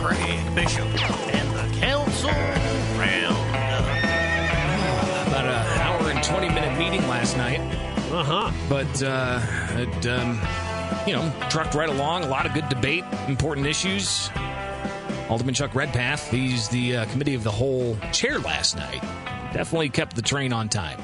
Greg Bishop and the council round About an hour and 20 minute meeting last night. Uh huh. But, uh, it, um, you know, trucked right along. A lot of good debate, important issues. Alderman Chuck Redpath, he's the uh, committee of the whole chair last night. Definitely kept the train on time.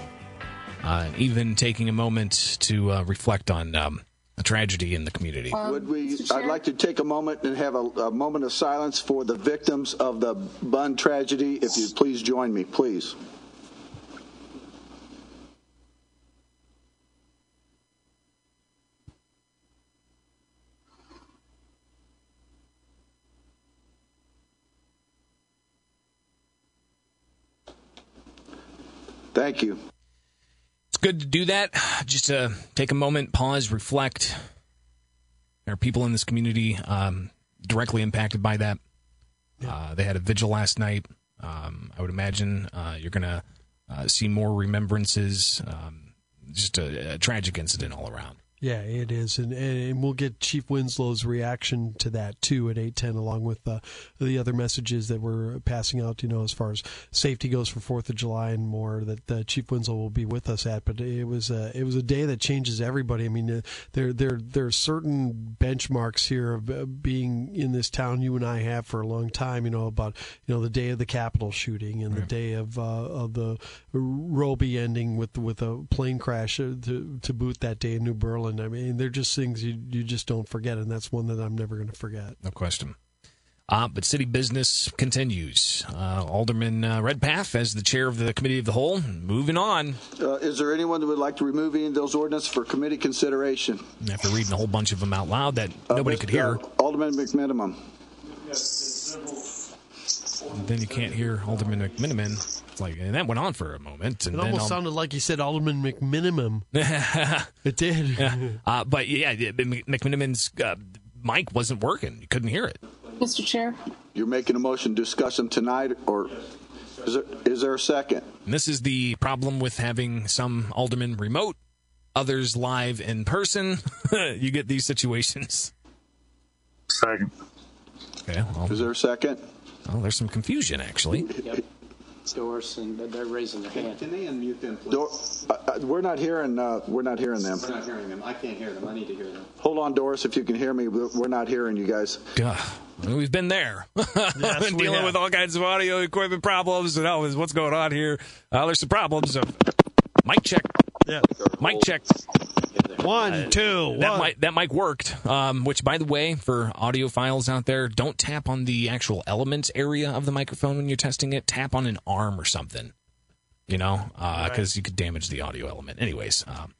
Uh, even taking a moment to uh, reflect on um, a tragedy in the community. Um, Would we? I'd like to take a moment and have a, a moment of silence for the victims of the Bun tragedy. If you'd please join me, please. Thank you. Good to do that. Just to take a moment, pause, reflect. There are people in this community um, directly impacted by that. Uh, they had a vigil last night. Um, I would imagine uh, you're going to uh, see more remembrances. Um, just a, a tragic incident all around. Yeah, it is, and and we'll get Chief Winslow's reaction to that too at eight ten, along with uh, the other messages that we're passing out. You know, as far as safety goes for Fourth of July and more, that uh, Chief Winslow will be with us at. But it was a it was a day that changes everybody. I mean, uh, there there there are certain benchmarks here of being in this town. You and I have for a long time. You know about you know the day of the Capitol shooting and the day of uh, of the Roby ending with with a plane crash to to boot that day in New Berlin. I mean, they're just things you you just don't forget, and that's one that I'm never going to forget. No question. Uh, but city business continues. Uh, Alderman uh, Redpath, as the chair of the committee of the whole, moving on Uh, is there anyone that would like to remove any of those ordinances for committee consideration? after reading a whole bunch of them out loud that nobody could hear. Uh, Alderman McMinimum. And then you can't hear Alderman McMenamin. It's like, and that went on for a moment. And It then almost Al- sounded like you said Alderman McMinimum. it did. uh, but yeah, yeah, Mc- McMenamin's uh, mic wasn't working. You couldn't hear it. Mr. Chair, You're making a motion to discuss them tonight, or is there, is there a second? And this is the problem with having some aldermen remote, others live in person. you get these situations. Second. Okay. Well, Is there a second? well, there's some confusion actually. Doris, and they're raising their hand. Can they unmute them, please? Dor- uh, uh, we're not hearing. Uh, we're not hearing them. We're not hearing them. I can't hear them. I need to hear them. Hold on, Doris, if you can hear me. We're we're not hearing you guys. Ugh. We've been there. Yes, been we dealing have. with all kinds of audio equipment problems and oh, what's going on here? Uh, there's some problems of mic check, Yeah. mic check. One, two, That one. mic that mic worked. Um, which, by the way, for audiophiles out there, don't tap on the actual elements area of the microphone when you're testing it. Tap on an arm or something. You know, because you could damage the audio element. Anyways, um,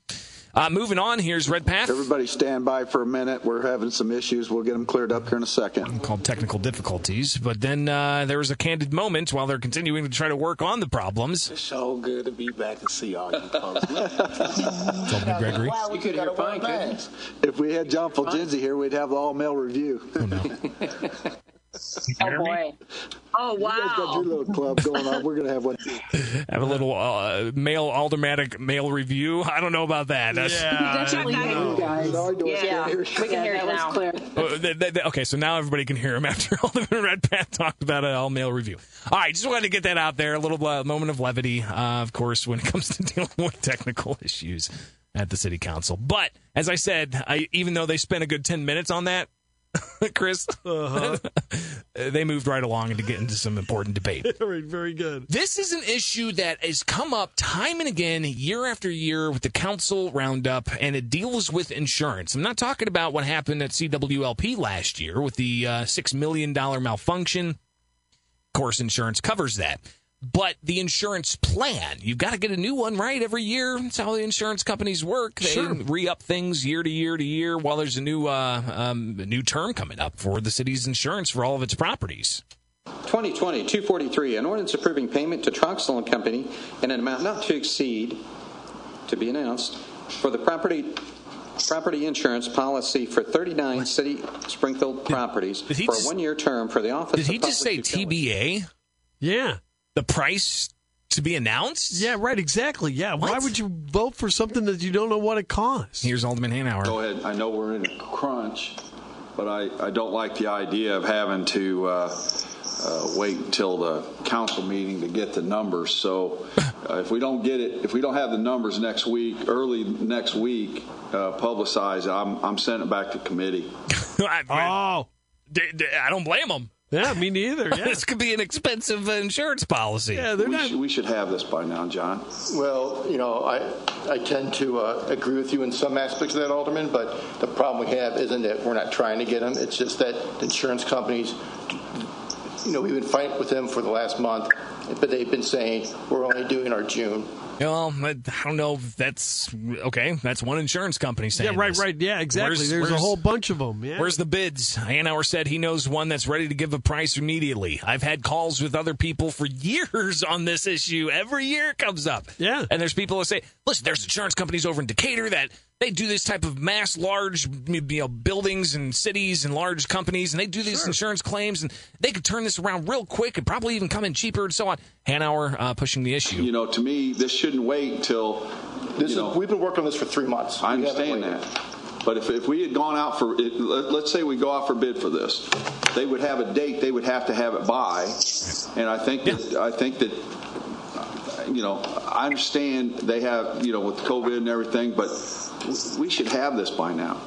uh, moving on. Here's Redpath. Everybody, stand by for a minute. We're having some issues. We'll get them cleared up here in a second. called technical difficulties. But then uh, there was a candid moment while they're continuing to try to work on the problems. It's so good to be back and see all you folks. Alderman Gregory. you could hear fine, couldn't? If we had John Fulgenzi here, we'd have the all male review. Oh, no. oh boy. Oh wow! You guys got your wow. little club going on. We're gonna have one. Have a little uh, male aldermanic male review. I don't know about that. That's, Definitely hear you guys. Sorry, Yeah, can't hear you. we can hear it now. Clear. Uh, th- th- th- okay, so now everybody can hear him after Alderman Redpath talked about an all male review. All right, just wanted to get that out there. A little uh, moment of levity, uh, of course, when it comes to dealing with technical issues at the city council. But as I said, I, even though they spent a good 10 minutes on that, Chris, they moved right along into get into some important debate. Very, very good. This is an issue that has come up time and again, year after year, with the council roundup, and it deals with insurance. I'm not talking about what happened at CWLP last year with the uh, $6 million malfunction. Of course, insurance covers that. But the insurance plan, you've got to get a new one, right? Every year. That's how the insurance companies work. They Sure. re up things year to year to year while there's a new, uh, um, a new term coming up for the city's insurance for all of its properties. 2020-243, an ordinance approving payment to Troxel and Company in an amount not to exceed, to be announced, for the property property insurance policy for 39 city Springfield properties did he for a one-year term for the office. Did he of just say Public Utilities. TBA? Yeah. The price to be announced? Yeah, right, exactly. Yeah. Why would you vote for something that you don't know what it costs? Here's Alderman Hanauer. Go ahead. I know we're in a crunch, but I, I don't like the idea of having to uh, uh, wait until the council meeting to get the numbers. So uh, if we don't get it, if we don't have the numbers next week, early next week, uh, publicized, I'm, I'm sending it back to committee. I, Oh, d- d- I don't blame them. Yeah, me neither. Yeah, this could be an expensive uh, insurance policy. yeah they're We not. should, we should have this by now, John. Well, you know, I, I tend to uh, agree with you in some aspects of that, Alderman, but the problem we have isn't that we're not trying to get them. It's just that insurance companies, you know, we've been fighting with them for the last month, but they've been saying we're only doing our June. Well, I don't know if that's okay. That's one insurance company saying. Yeah, right, this. right. Yeah, exactly. Where's- There's a whole bunch of them. Yeah. Where's the bids? Hanauer said he knows one that's ready to give a price immediately. I've had calls with other people for years on this issue. Every year it comes up. Yeah. And there's people that say, listen, there's insurance companies over in Decatur that they do this type of mass, large you know, buildings and cities and large companies, and they do these insurance claims, and they could turn this around real quick and probably even come in cheaper and so on. Hanauer uh, pushing the issue. You know, to me, this shouldn't wait until, This you know, is, we've been working on this for three months. I understand that. But if, if we had gone out for, it- let- let's say we go out for bid for this, they would have a date they would have to have it by. And I think that, I think that, you know, I understand they have, you know, with COVID and everything, but we should have this by now.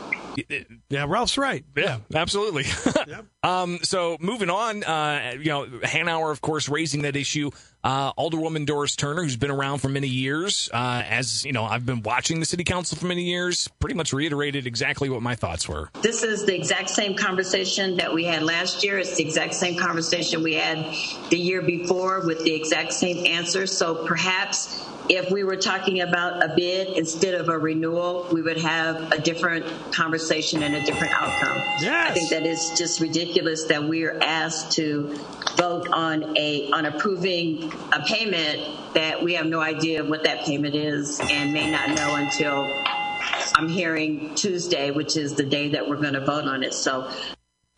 yeah, Ralph's right. Yeah, absolutely. um, so moving on, uh, you know, Hanauer, of course, raising that issue. Uh, Alderwoman Doris Turner, who's been around for many years, uh, as you know, I've been watching the city council for many years. Pretty much reiterated exactly what my thoughts were. This is the exact same conversation that we had last year. It's the exact same conversation we had the year before with the exact same answer. So perhaps if we were talking about a bid instead of a renewal, we would have a different conversation and a different outcome. Yes. I think that is just ridiculous that we are asked to vote on a on approving a payment that we have no idea what that payment is and may not know until I'm hearing Tuesday, which is the day that we're going to vote on it. So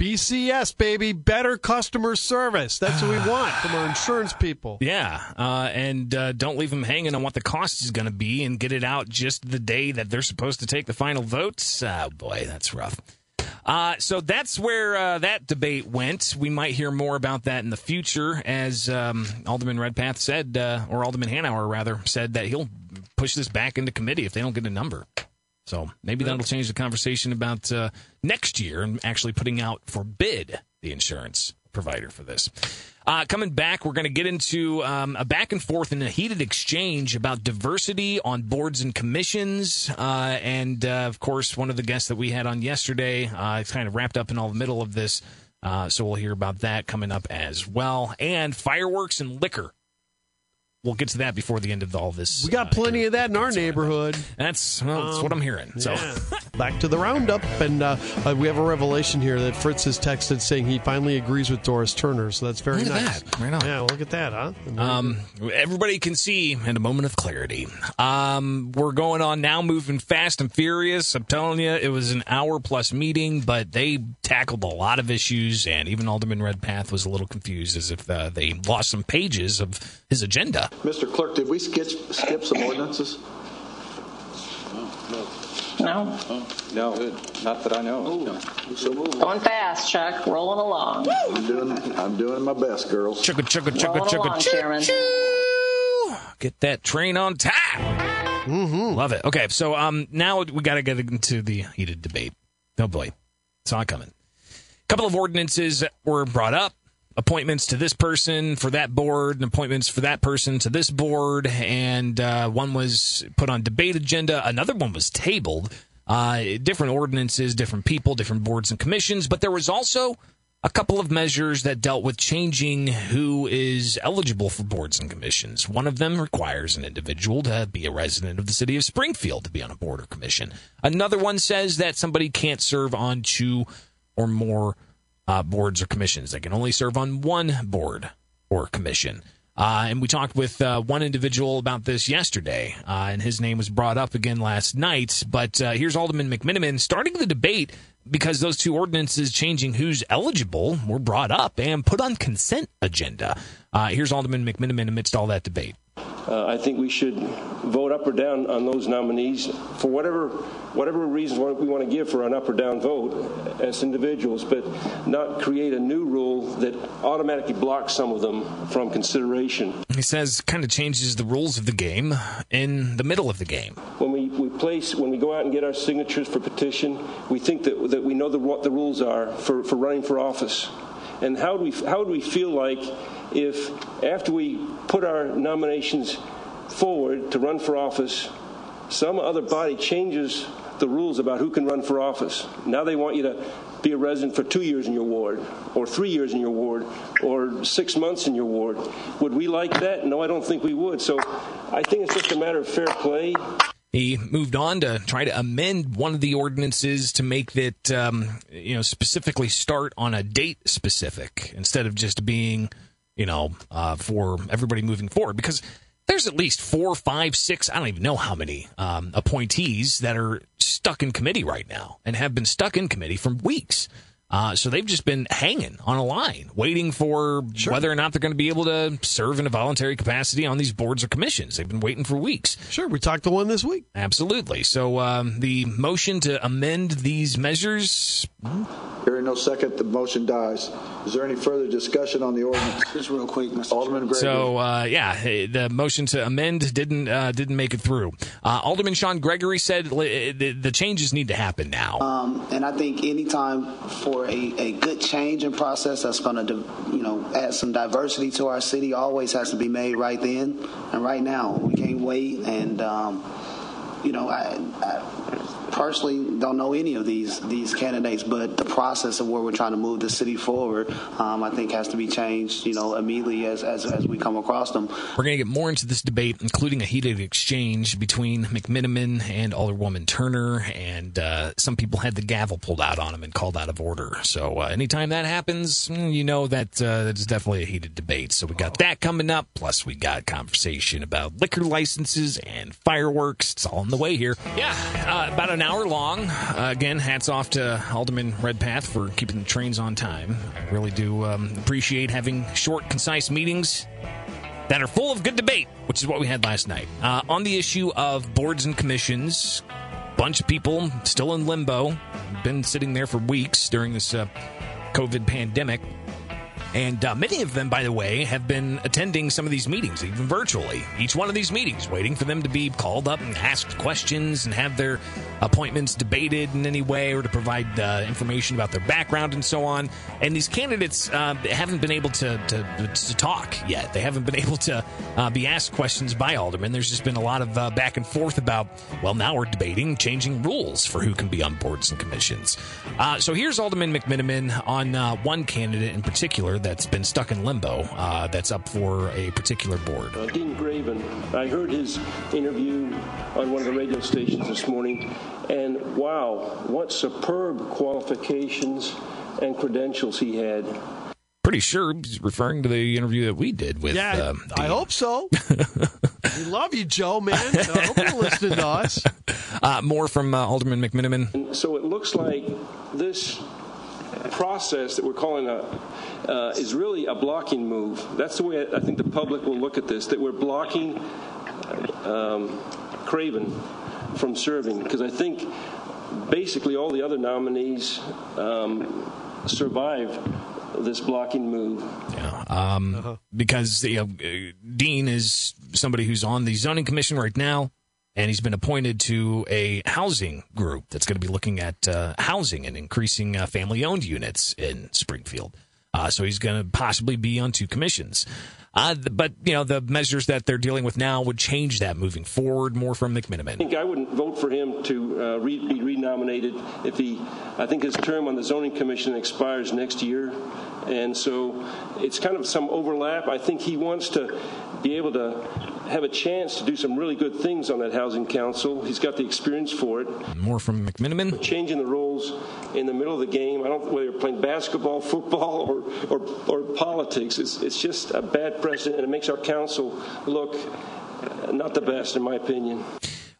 BCS, baby, better customer service. That's what we want from our insurance people. Yeah, uh, and uh, don't leave them hanging on what the cost is going to be, and get it out just the day that they're supposed to take the final votes. Oh boy, that's rough. Uh, so that's where uh, that debate went. We might hear more about that in the future, as um, Alderman Redpath said, uh, or Alderman Hanauer rather said that he'll push this back into committee if they don't get a number. So maybe that'll change the conversation about uh, next year and actually putting out for bid the insurance provider for this. Uh, coming back, we're going to get into um, a back and forth and a heated exchange about diversity on boards and commissions. Uh, and uh, of course, one of the guests that we had on yesterday uh, kind of wrapped up in all the middle of this. Uh, so we'll hear about that coming up as well. And fireworks and liquor. We'll get to that before the end of all this. We got uh, plenty of that in our neighborhood. That's, well, that's what I'm hearing. So. Yeah. Back to the roundup, and uh, uh, we have a revelation here that Fritz has texted saying he finally agrees with Doris Turner. So that's very Look at nice. that. Right on. Yeah, look at that, huh? Um, everybody can see in a moment of clarity. Um, we're going on now, moving fast and furious. I'm telling you, it was an hour plus meeting, but they tackled a lot of issues, and even Alderman Redpath was a little confused as if uh, they lost some pages of his agenda. Mr. Clerk, did we skip, skip some ordinances? No. No, not that I know. of. Going fast, Chuck. Rolling along. I'm doing, I'm doing my best, girls. Chugga, chugga, chugga, Rolling chugga, along, choo, Chairman. choo. Get that train on time. Mm-hmm. Love it. Okay, so um, now we got to get into the heated debate. Oh boy, it's not coming. A couple of ordinances were brought up. Appointments to this person for that board, and appointments for that person to this board, and uh, one was put on debate agenda. Another one was tabled. Uh, different ordinances, different people, different boards and commissions, but there was also a couple of measures that dealt with changing who is eligible for boards and commissions. One of them requires an individual to be a resident of the city of Springfield to be on a board or commission. Another one says that somebody can't serve on two or more uh, boards or commissions. They can only serve on one board or commission. Uh, and we talked with uh, one individual about this yesterday, uh, and his name was brought up again last night. But uh, here's Alderman McMenamin starting the debate because those two ordinances changing who's eligible were brought up and put on consent agenda. Uh, here's Alderman McMenamin amidst all that debate. Uh, I think we should vote up or down on those nominees for whatever whatever reasons we want to give for an up or down vote as individuals, but not create a new rule that automatically blocks some of them from consideration. He says kind of changes the rules of the game in the middle of the game. When we, we place, when we go out and get our signatures for petition, we think that, that we know the, what the rules are for, for running for office. And how do we, how do we feel like if after we put our nominations forward to run for office, some other body changes the rules about who can run for office. Now they want you to be a resident for two years in your ward, or three years in your ward, or six months in your ward. Would we like that? No, I don't think we would. So I think it's just a matter of fair play. He moved on to try to amend one of the ordinances to make it, um, you know, specifically start on a date specific instead of just being, you know, uh, for everybody moving forward. Because there's at least four, five, six, I don't even know how many um, appointees that are stuck in committee right now and have been stuck in committee for weeks. Uh, so they've just been hanging on a line, waiting for sure. whether or not they're going to be able to serve in a voluntary capacity on these boards or commissions. They've been waiting for weeks. Sure, we talked to one this week. Absolutely. So um, the motion to amend these measures. Hearing no second, the motion dies. Is there any further discussion on the ordinance? Just real quick, Mr. Alderman Gregory. So uh, yeah, the motion to amend didn't uh, didn't make it through. Uh, Alderman Sean Gregory said the, the changes need to happen now. Um, and I think anytime for a, a good change in process that's going to you know add some diversity to our city always has to be made right then and right now. We can't wait and. Um, you know, I, I, personally don't know any of these these candidates, but the process of where we're trying to move the city forward, um, I think, has to be changed. You know, immediately as, as as we come across them. We're going to get more into this debate, including a heated exchange between McMenamin and Alderwoman Turner, and uh, some people had the gavel pulled out on them and called out of order. So uh, anytime that happens, mm, you know that uh, that's definitely a heated debate. So we got that coming up. Plus, we got conversation about liquor licenses and fireworks. It's all in the way here. Yeah, uh, about an hour long. Uh, again, hats off to Alderman Redpath for keeping the trains on time. I really do um, appreciate having short, concise meetings that are full of good debate, which is what we had last night. Uh, on the issue of boards and commissions, bunch of people still in limbo, been sitting there for weeks during this uh, COVID pandemic. And uh, many of them, by the way, have been attending some of these meetings, even virtually. Each one of these meetings, waiting for them to be called up and asked questions and have their appointments debated in any way or to provide uh, information about their background and so on. And these candidates uh, haven't been able to, to, to, talk yet. They haven't been able to uh, be asked questions by aldermen. There's just been a lot of uh, back and forth about, well, now we're debating changing rules for who can be on boards and commissions. Uh, so here's Alderman McMenamin on one candidate in particular that's been stuck in limbo uh, that's up for a particular board. Uh, Dean Graven, I heard his interview on one of the radio stations this morning, and wow, what superb qualifications and credentials he had. Pretty sure he's referring to the interview that we did with. Yeah, uh, I hope so. we love you, Joe, man. I hope you're listening to us. Uh, more from uh, Alderman McMenamin. And so it looks like this process that we're calling a uh, is really a blocking move. That's the way I think the public will look at this. That we're blocking um, Graven from serving because I think basically all the other nominees um, survived this blocking move. Yeah, um, uh-huh. because you know, Dean is somebody who's on the zoning commission right now and he's been appointed to a housing group that's going to be looking at uh, housing and increasing uh, family owned units in Springfield. Uh, so he's going to possibly be on two commissions. Uh, but you know the measures that they're dealing with now would change that moving forward. More from McMenamin. I think I wouldn't vote for him to uh, re- be renominated if he. I think his term on the zoning commission expires next year, and so it's kind of some overlap. I think he wants to be able to have a chance to do some really good things on that housing council. He's got the experience for it. More from McMenamin. Changing the rules in the middle of the game. I don't whether you're playing basketball, football, or or, or politics. It's it's just a bad precedent, and it makes our council look uh, not the best, in my opinion.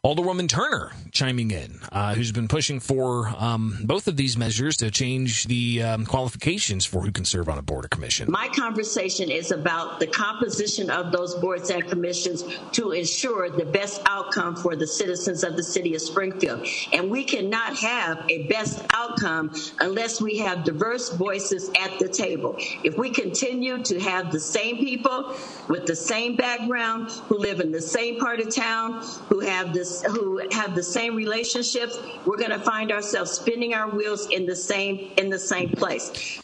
Alderwoman Turner chiming in, uh, who's been pushing for um, both of these measures to change the um, qualifications for who can serve on a board or commission. My conversation is about the composition of those boards and commissions to ensure the best outcome for the citizens of the city of Springfield. And we cannot have a best outcome unless we have diverse voices at the table. If we continue to have the same people with the same background who live in the same part of town, who have this, who have the same relationships, we're going to find ourselves spinning our wheels in the same in the same place.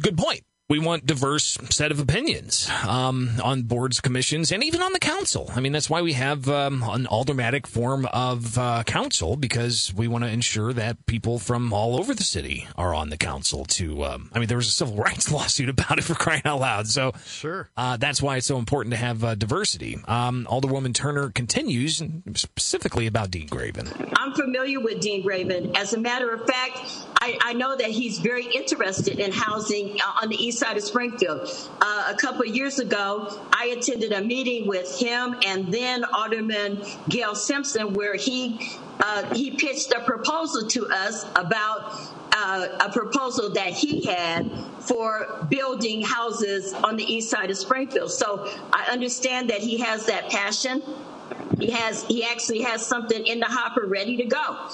Good point. We want diverse set of opinions um, on boards, commissions, and even on the council. I mean, that's why we have um, an aldermanic form of uh, council because we want to ensure that people from all over the city are on the council. To, um, I mean, there was a civil rights lawsuit about it for crying out loud. So, sure, uh, that's why it's so important to have uh, diversity. Um, Alderwoman Turner continues specifically about Dean Graven. I'm familiar with Dean Graven. As a matter of fact, I, I know that he's very interested in housing uh, on the east side of Springfield. Uh, a couple years ago, I attended a meeting with him and then Alderman Gail Simpson, where he uh, he pitched a proposal to us about uh, a proposal that he had for building houses on the east side of Springfield. So I understand that he has that passion. He has he actually has something in the hopper ready to go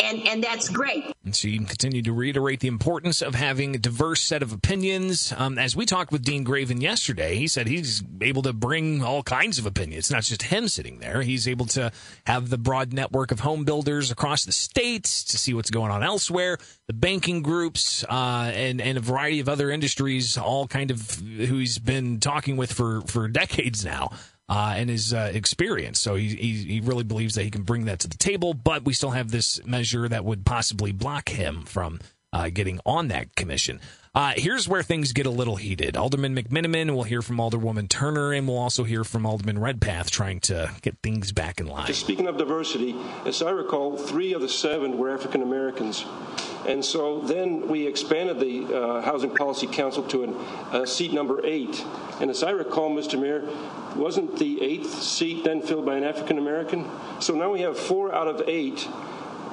and and that's great. And so she continued to reiterate the importance of having a diverse set of opinions. Um, as we talked with Dean Graven yesterday, he said he's able to bring all kinds of opinions. It's not just him sitting there. He's able to have the broad network of home builders across the states to see what's going on elsewhere. The banking groups uh, and and a variety of other industries, all kind of who he's been talking with for for decades now uh, and his uh, experience. So he, he, he really believes that he can bring that to the table. But we still have this measure that would possibly block him from uh, getting on that commission. Uh, here's where things get a little heated. Alderman McMenamin, we'll hear from Alderwoman Turner, and we'll also hear from Alderman Redpath trying to get things back in line. Just speaking of diversity, as I recall, three of the seven were African Americans. And so then we expanded the uh, Housing Policy Council to an, uh, seat number eight. And as I recall, Mr. Mayor, wasn't the eighth seat then filled by an African American? So now we have four out of eight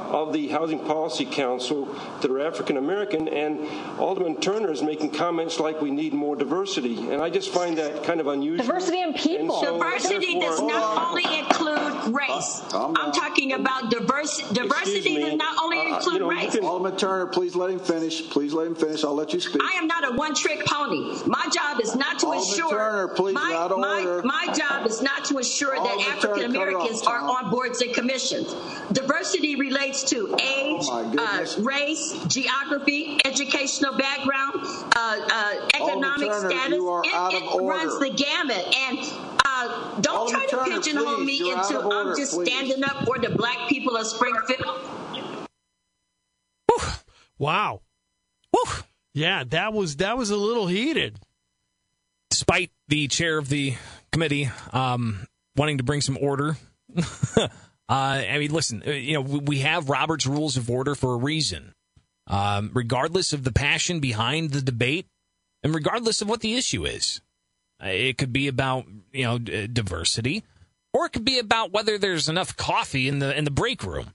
of the Housing Policy Council that are African American, and Alderman Turner is making comments like we need more diversity, and I just find that kind of unusual. Diversity in people. So diversity does not only include race. Uh, I'm talking about diverse, diversity does not only uh, include you know, race. Can, Alderman Turner, please let him finish. Please let him finish. I'll let you speak. I am not a one-trick pony. My job is not to Alderman ensure. Turner, please, my, my, my job is not to ensure Alderman that African Americans are on boards and commissions. Diversity relates to age, Oh, uh, race, geography, educational background, uh, uh, economic Turner, status. it it runs the gamut. And uh, don't Alderman try to Turner, pigeonhole please, me you're into order, I'm just please. standing up for the black people of Springfield. Wow. Woo. Yeah, that was that was a little heated. Despite the chair of the committee um, wanting to bring some order. uh, I mean, listen, uh, you know, we have Robert's Rules of Order for a reason. Um, regardless of the passion behind the debate, and regardless of what the issue is, Uh, it could be about you know diversity, or it could be about whether there's enough coffee in the in the break room.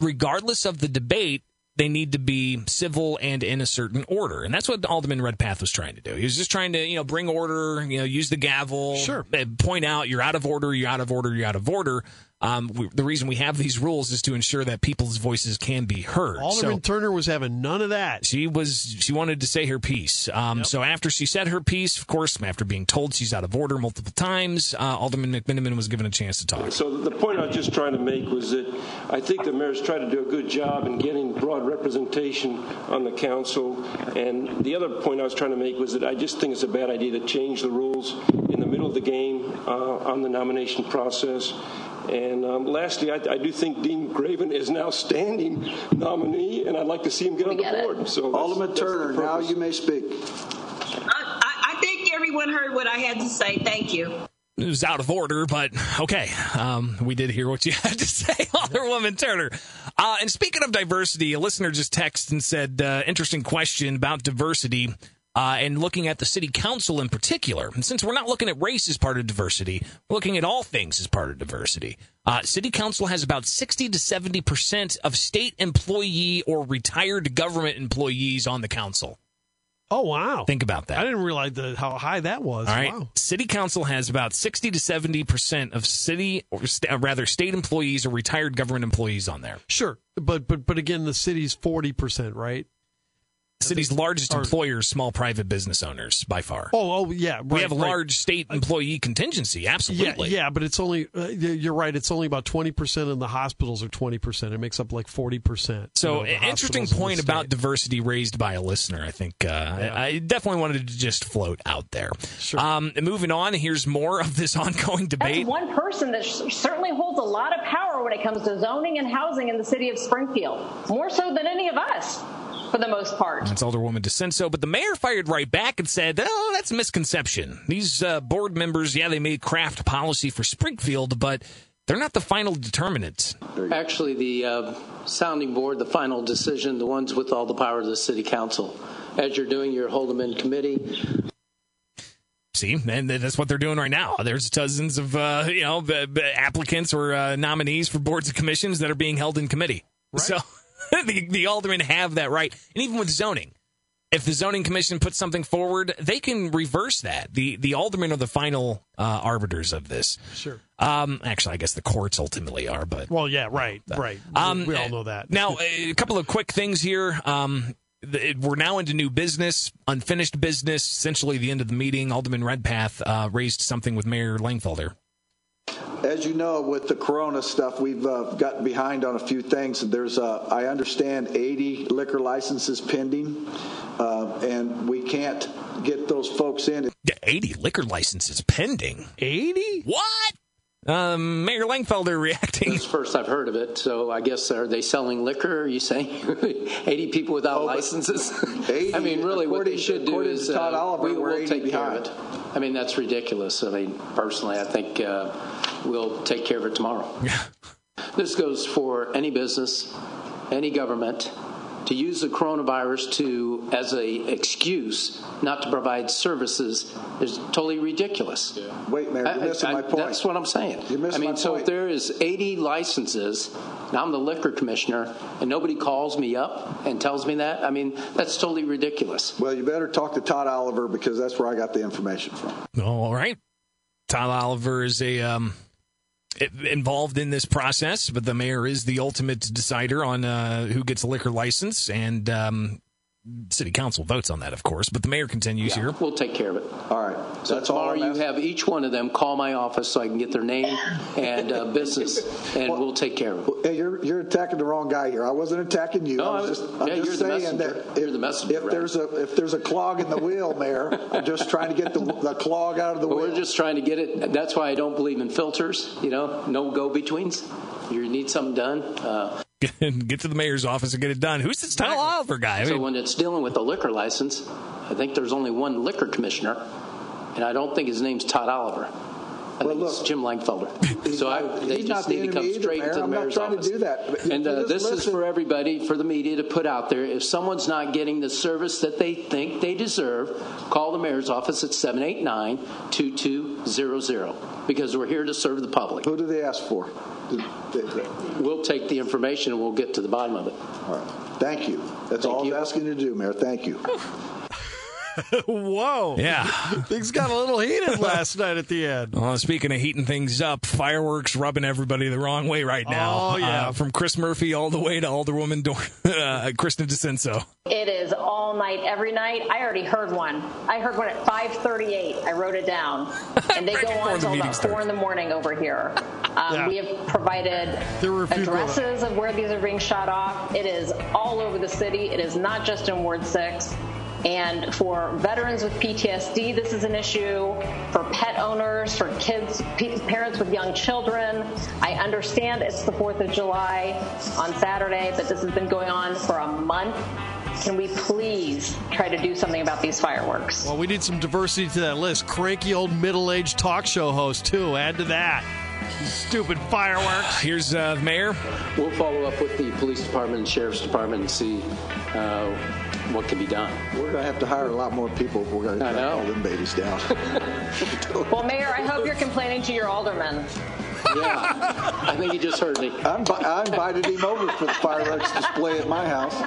Regardless of the debate, they need to be civil and in a certain order, and that's what Alderman Redpath was trying to do. He was just trying to you know bring order, you know, use the gavel, Sure. uh, point out you're out of order, you're out of order, you're out of order. Um, we, the reason we have these rules is to ensure that people's voices can be heard. Alderman So- Turner was having none of that. she was she wanted to say her piece. Um, So after she said her piece, of course, after being told she's out of order multiple times, uh, Alderman McMenamin was given a chance to talk. So the point I was just trying to make was that I think the mayor's tried to do a good job in getting broad representation on the council. And the other point I was trying to make was that I just think it's a bad idea to change the rules in the middle of the game uh, on the nomination process. And um, lastly, I, I do think Dean Graven is now standing nominee, and I'd like to see him get on the board. So that's- Alderman that's the Turner, now you may speak. I, I, I think everyone heard what I had to say. Thank you. It was out of order, but okay. Um, we did hear what you had to say, Alderwoman Turner. Uh, and speaking of diversity, a listener just texted and said, uh, interesting question about diversity. Uh, and looking at the city council in particular. And since we're not looking at race as part of diversity, we're looking at all things as part of diversity. Uh, city council has about 60 to 70 percent of state employee or retired government employees on the council. Oh wow! Think about that. I didn't realize the, how high that was. All right. Wow. City council has about 60 to 70 percent of city, or st- uh, rather, state employees or retired government employees on there. Sure, but but but again, the city's forty percent, right? City's largest employers, small private business owners, by far. Oh, oh yeah. Right, we have a right. large state employee contingency, absolutely. yeah, but it's only uh, you're right. It's only about twenty percent, and the hospitals are twenty percent. It makes up like forty percent. So, an interesting point about diversity raised by a listener. I think uh, I, I definitely wanted to just float out there. Sure. Um, moving on, here's more of this ongoing That's debate. one person that certainly holds a lot of power when it comes to zoning and housing in the city of Springfield, more so than any of us, for the most part. That's Alderwoman DiCenso, but the mayor fired right back and said, "Oh, that's a misconception. These uh, board members, yeah, they may craft policy for Springfield, but they're not the final determinants." Actually, the uh, sounding board, the final decision, the ones with all the power of the city council. As you're doing your hold them in committee, See, and that's what they're doing right now. There's dozens of uh, you know b- b- applicants or uh, nominees for boards and commissions that are being held in committee. So the, the aldermen have that right, and even with zoning, if the zoning commission puts something forward, they can reverse that. the The aldermen are the final uh, arbiters of this. Sure. Um, actually, I guess the courts ultimately are, but Well, yeah, right, right. Um, we all know that. now, a couple of quick things here. Um, we're now into new business, unfinished business. Essentially, the end of the meeting. Alderman Redpath uh, raised something with Mayor Langfelder. As you know, with the Corona stuff, we've uh, gotten behind on a few things. There's, uh, I understand, 80 liquor licenses pending, uh, and we can't get those folks in. Yeah, 80 liquor licenses pending. 80? What? Um, Mayor Langfelder reacting. It's first I've heard of it, so I guess are they selling liquor? Are you saying 80 people without licenses? I mean, really, what they should do is to Todd uh, Oliver, we will 80 take care of it. I mean, that's ridiculous. I mean, personally, I think uh, we'll take care of it tomorrow. this goes for any business, any government. To use the coronavirus to as a excuse not to provide services is totally ridiculous. Wait, Mayor, you're I- missing I- my point. That's what I'm saying. You're missing I mean, my so point. if there is 80 licenses, and I'm the liquor commissioner, and nobody calls me up and tells me that, I mean, that's totally ridiculous. Well, you better talk to Todd Oliver because that's where I got the information from. All right. Todd Oliver is a um, i- involved in this process, but the mayor is the ultimate decider on uh, who gets a liquor license, and um, city council votes on that, of course. But the mayor continues here. We'll take care of it. All right. So That's tomorrow I'm you have each one of them call my office so I can get their name and uh, business, and we'll take care of it. Hey, you're you're attacking the wrong guy here. I wasn't attacking you. No, I was I- just, I'm yeah, just you're the saying messenger. that You're the messenger, if right. there's a if there's a clog in the wheel, Mayor, I'm just trying to get the the clog out of the But wheel. we're just trying to get it. That's why I don't believe in filters. You know, no go-betweens. You need something done. Uh, get to the mayor's office and get it done. Who's this Todd Oliver guy? I So mean, when it's dealing with a liquor license, I think there's only one liquor commissioner, and I don't think his name's Todd Oliver. I think it's Jim Langfelder. So I, they just not the need to come either, straight Mayor. to the I'm not mayor's trying to do that. And uh, just this is for everybody, for the media to put out there. If someone's not getting the service that they think they deserve, call the mayor's office at 789 2200 because we're here to serve the public. Who do they ask for? We'll take the information and we'll get to the bottom of it. All right. Thank you. That's all I'm asking you to do, Mayor. Thank you. Whoa. Yeah. Things got a little heated last night at the end. Well, speaking of heating things up, fireworks rubbing everybody the wrong way right now. Oh, yeah. Uh, from Chris Murphy all the way to Alderwoman Dor- uh, Kristen DiCenso. It is all night, every night. I already heard one. I heard one at 5:38. I wrote it down, and they go on until about starts. four in the morning over here. Um, Yeah. We have provided There were a few addresses of where these are being shot off. It is all over the city. It is not just in Ward Six. And for veterans with PTSD, this is an issue. For pet owners, for kids, parents with young children, I understand it's the 4th of July on Saturday, but this has been going on for a month. Can we please try to do something about these fireworks? Well, we need some diversity to that list. Cranky old middle-aged talk show host too. Add to that. Stupid fireworks. Here's uh, the mayor. We'll follow up with the police department and sheriff's department and see uh, what can be done. We're going to have to hire a lot more people if we're going to I track all them babies down. Well, Mayor, I hope you're complaining to your aldermen. Yeah, I think you just heard me. I'm, I invited him over for the fireworks display at my house.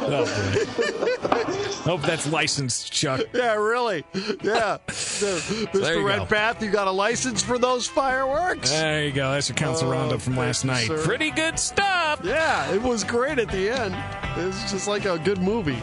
Oh, hope that's licensed, Chuck. Yeah, really. Yeah. Mr. There you. Redpath, you got a license for those fireworks? There you go. That's your council Oh, roundup from last night. sir. Pretty good stuff. Yeah, it was great at the end. It's just like a good movie.